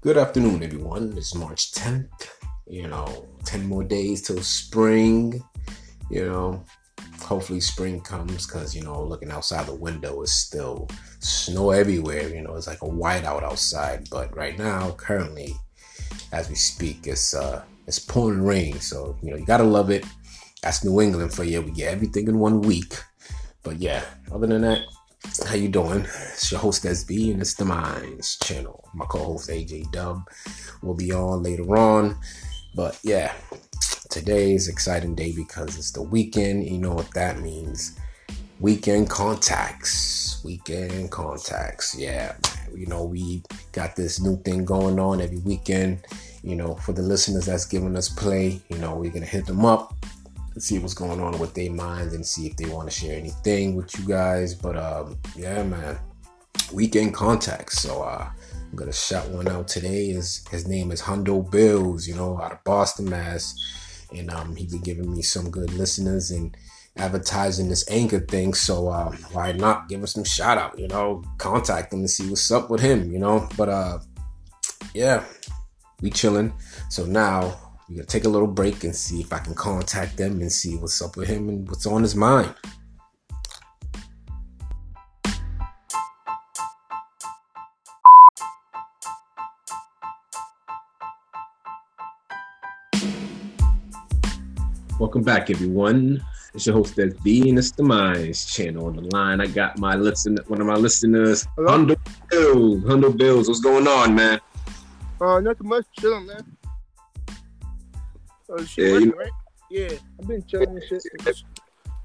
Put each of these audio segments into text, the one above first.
Good afternoon, everyone. It's March 10th. You know, 10 more days till spring. You know, hopefully spring comes because, you know, looking outside the window is still snow everywhere. You know, it's like a whiteout outside. But right now, currently, as we speak, it's uh it's pouring rain. So, you know, you gotta love it. That's New England for you. We get everything in one week. But yeah, other than that, how you doing? It's your host SB and it's the Minds channel. My co-host AJ Dub will be on later on. But yeah, today is exciting day because it's the weekend. You know what that means. Weekend contacts. Weekend contacts. Yeah. You know, we got this new thing going on every weekend. You know, for the listeners that's giving us play, you know, we're gonna hit them up see what's going on with their minds and see if they want to share anything with you guys. But um, yeah, man, weekend contacts. So uh, I'm gonna shout one out today. His his name is Hundo Bills. You know, out of Boston, Mass, and um, he been giving me some good listeners and advertising this anchor thing. So uh, why not give him some shout out? You know, contact him and see what's up with him. You know, but uh, yeah, we chilling. So now we're gonna take a little break and see if I can contact them and see what's up with him and what's on his mind. Welcome back, everyone. It's your host SB, and it's the Minds channel. On the line, I got my listen, one of my listeners, Hundo Bills. Hundo Bills, what's going on, man? Uh, nothing much, chilling, man. Oh, shit yeah, working, you right? Yeah, I've been chilling and shit.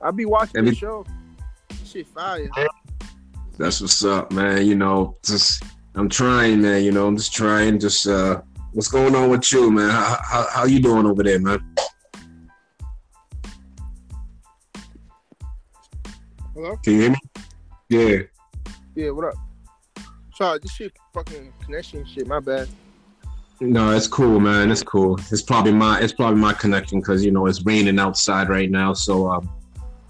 I'll be watching the show. Shit fire. That's what's up, man. You know, just I'm trying, man. You know, I'm just trying. Just uh, what's going on with you, man? How how, how you doing over there, man? Hello. Can you hear me? Yeah. Yeah. What up? Sorry, this shit fucking connection shit. My bad. No, it's cool, man. It's cool. It's probably my it's probably my connection because you know it's raining outside right now. So um,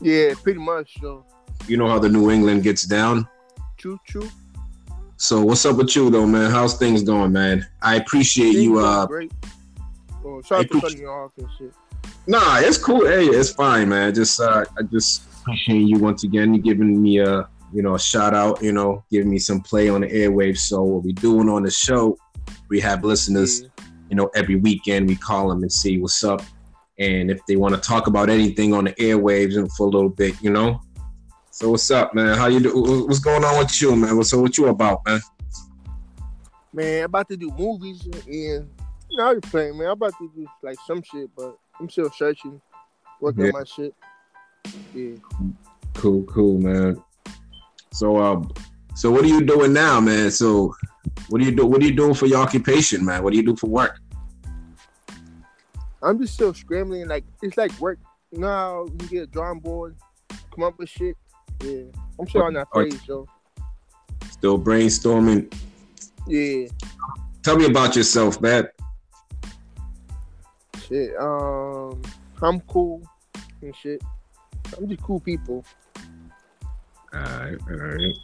yeah, pretty much. So you know how the New England gets down. Choo choo. So what's up with you though, man? How's things going, man? I appreciate things you. Uh, great. Oh, sorry for cutting you off and shit. Nah, it's cool. Hey, it's fine, man. Just uh, I just appreciate you once again. You giving me a you know a shout out. You know, giving me some play on the airwaves. So what we doing on the show we have listeners, you know, every weekend we call them and see what's up. And if they want to talk about anything on the airwaves and for a little bit, you know. So what's up, man? How you do? What's going on with you, man? What's so what you about, man? Man, I'm about to do movies and you know, I'm playing, man. I'm about to do like some shit, but I'm still searching, working yeah. on my shit. Yeah. Cool, cool, man. So, um, so what are you doing now, man? So what do you do? What are you doing for your occupation, man? What do you do for work? I'm just still scrambling. Like it's like work. How you get a drawing board, come up with shit. Yeah, I'm still on that phase, so. Still brainstorming. Yeah. Tell me about yourself, man. Shit. Um, I'm cool and shit. I'm just cool people. All right, all right.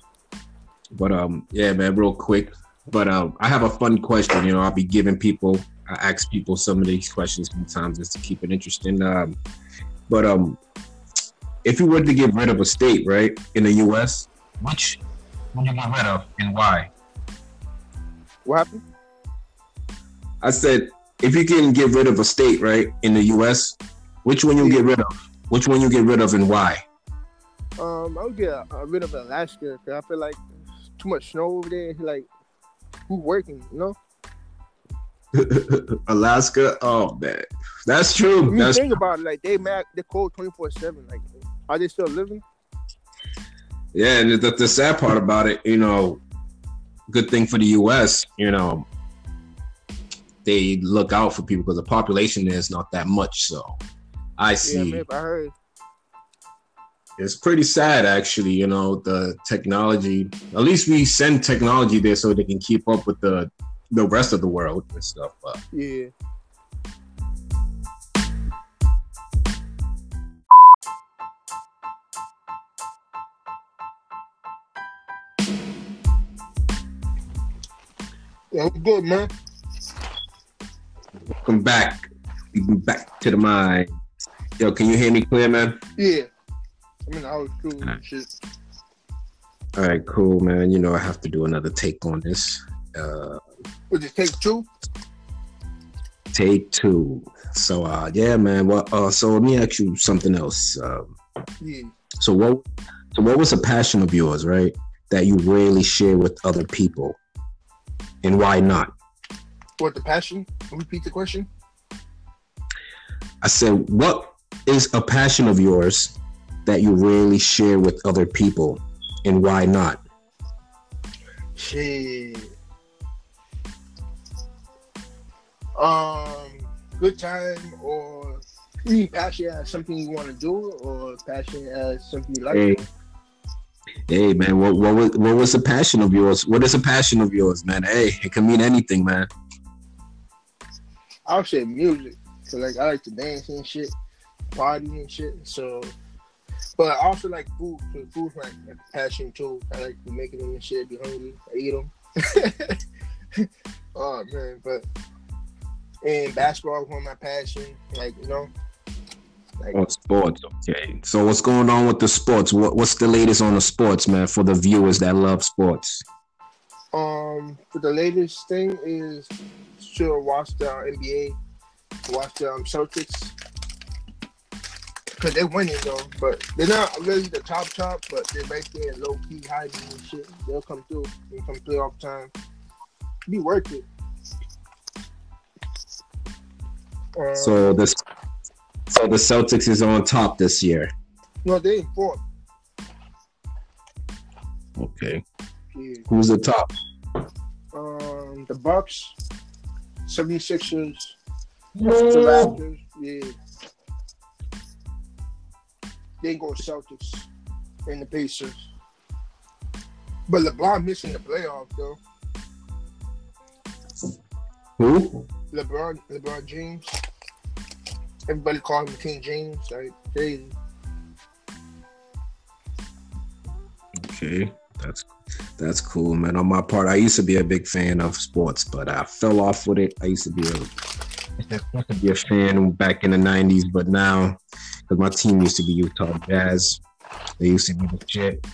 But um, yeah, man, real quick. But um, I have a fun question. You know, I'll be giving people, I ask people some of these questions sometimes just to keep it interesting. Um, but um, if you were to get rid of a state, right, in the U.S., which would you get rid of and why? What happened? I said, if you can get rid of a state, right, in the U.S., which one you get rid of? Which one you get rid of and why? Um, I would get uh, rid of Alaska because I feel like too much snow over there. Like who's working, you know? Alaska, oh man, that's true. I mean, that's think about it, like they mad, they cold twenty four seven. Like, are they still living? Yeah, and the, the sad part about it, you know, good thing for the U.S., you know, they look out for people because the population is not that much. So, I see. Yeah, I heard it's pretty sad actually you know the technology at least we send technology there so they can keep up with the the rest of the world and stuff but yeah Yeah, I'm good, man. Welcome back. Back to the mind. Yo, can you hear me clear, man? Yeah. I mean, I was cool and shit. All right, cool, man. You know, I have to do another take on this. Uh, it take two? take two. So, uh, yeah, man. Well, uh, so let me ask you something else. Um, Yeah. so what? So what was a passion of yours, right? That you rarely share with other people, and why not? What the passion? Repeat the question. I said, what is a passion of yours that you rarely share with other people, and why not? Shit. Um, good time or you mean passion as something you want to do or passion as something you like? Hey, hey, man, what what was what was a passion of yours? What is a passion of yours, man? Hey, it can mean anything, man. I'll say music. So like I like to dance and shit, party and shit. So, but I also like food. So food's my my passion too. I like to make it and shit. Be hungry, I eat them. oh man, but and basketball is one of my passion. Like you know, like On sports, okay. So what's going on with the sports? What what's the latest on the sports, man? For the viewers that love sports. um, for the latest thing is to watch the NBA, watch the um, Celtics. Cause they're winning though, but they're not really the top top, but they're right there low key hiding and shit. They'll come through and come playoff time. Be worth it. Um, So this, so the Celtics is on top this year. no, they in fourth. Okay, Yeah. who's the top? Um, the Bucks, 76ers, the Raptors, yeah. Then go Celtics and the Pacers. But LeBron missing the playoff though. Who? LeBron, LeBron James. Everybody call him King James. Like, crazy. Okay, that's that's cool, man. On my part, I used to be a big fan of sports, but I fell off with it. I used to be a used to be a fan back in the '90s, but now because my team used to be Utah Jazz, they used to be the shit.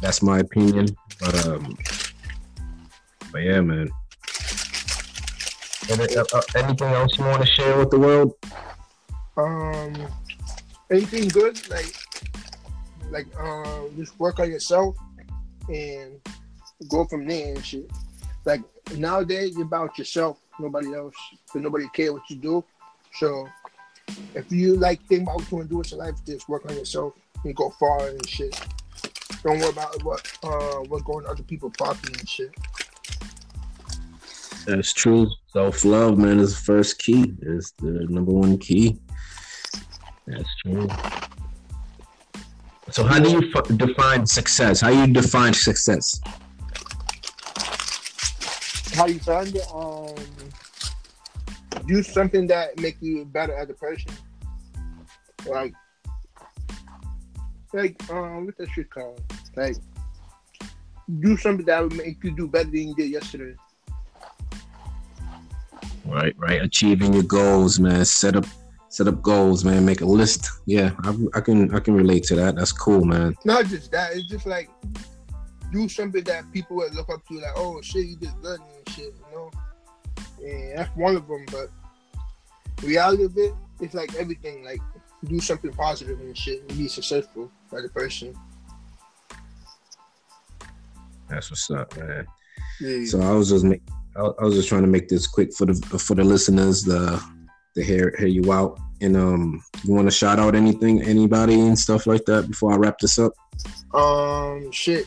That's my opinion, but um, but yeah, man. Uh, uh, Anything else you want to share with the world? Um, anything good? Like, like, um, just work on yourself and go from there and shit. Like nowadays, you're about yourself, nobody else. But nobody care what you do. So, if you like think about what you want to do with your life, just work on yourself and go far and shit. Don't worry about what uh what's going on other people's property and shit. That's true. Self love, man, is the first key. Is the number one key. That's true. So, how do you f- define success? How you define success? How you find it? Um, do something that make you better as a person. Like, like um, what's that shit called? Like, do something that would make you do better than you did yesterday. Right, right. Achieving your goals, man. Set up, set up goals, man. Make a list. Yeah, I, I can, I can relate to that. That's cool, man. Not just that. It's just like do something that people would look up to. Like, oh shit, you did good and shit. You know, and that's one of them. But reality of it, it's like everything. Like, do something positive and shit, and be successful as a person. That's what's up, man. Yeah. So I was just make, I, I was just trying to make this quick for the for the listeners, the to hear hear you out. And um, you want to shout out anything, anybody, and stuff like that before I wrap this up. Um, shit.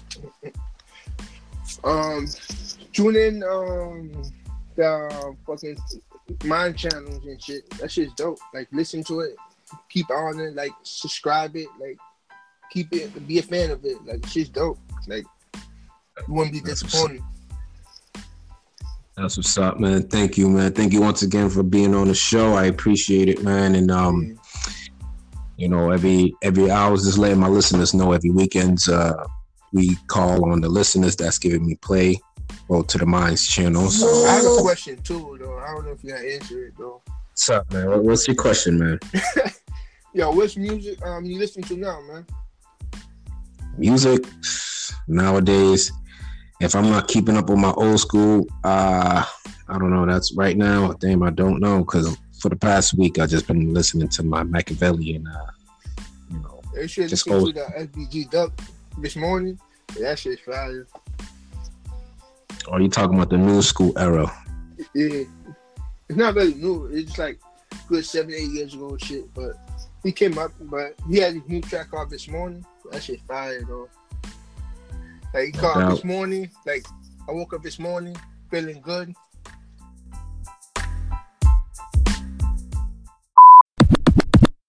Um, tune in. Um, the fucking mind channels and shit. That shit's dope. Like, listen to it. Keep on it. Like, subscribe it. Like, keep it. Be a fan of it. Like, shit's dope. Like, you wouldn't be disappointed. That's what's up, man. Thank you, man. Thank you once again for being on the show. I appreciate it, man. And um, you know, every every hour I was just letting my listeners know every weekends uh we call on the listeners that's giving me play well to the Minds channel. So I have a question too, though. I don't know if you can answer it though. What's up, man? What's your question, man? Yo, what's music um you listening to now, man? Music nowadays. If I'm not keeping up with my old school, uh, I don't know. That's right now. Damn, I don't know because for the past week I've just been listening to my Machiavellian. Uh, you know, They should Just go- to the SBG Duck this morning. Yeah, that shit's fire. Or you talking about the new school era? Yeah, it's not really new. It's like good seven, eight years ago shit. But he came up, but he had his new track off this morning. That shit fire though. Like he called this morning. Like I woke up this morning feeling good.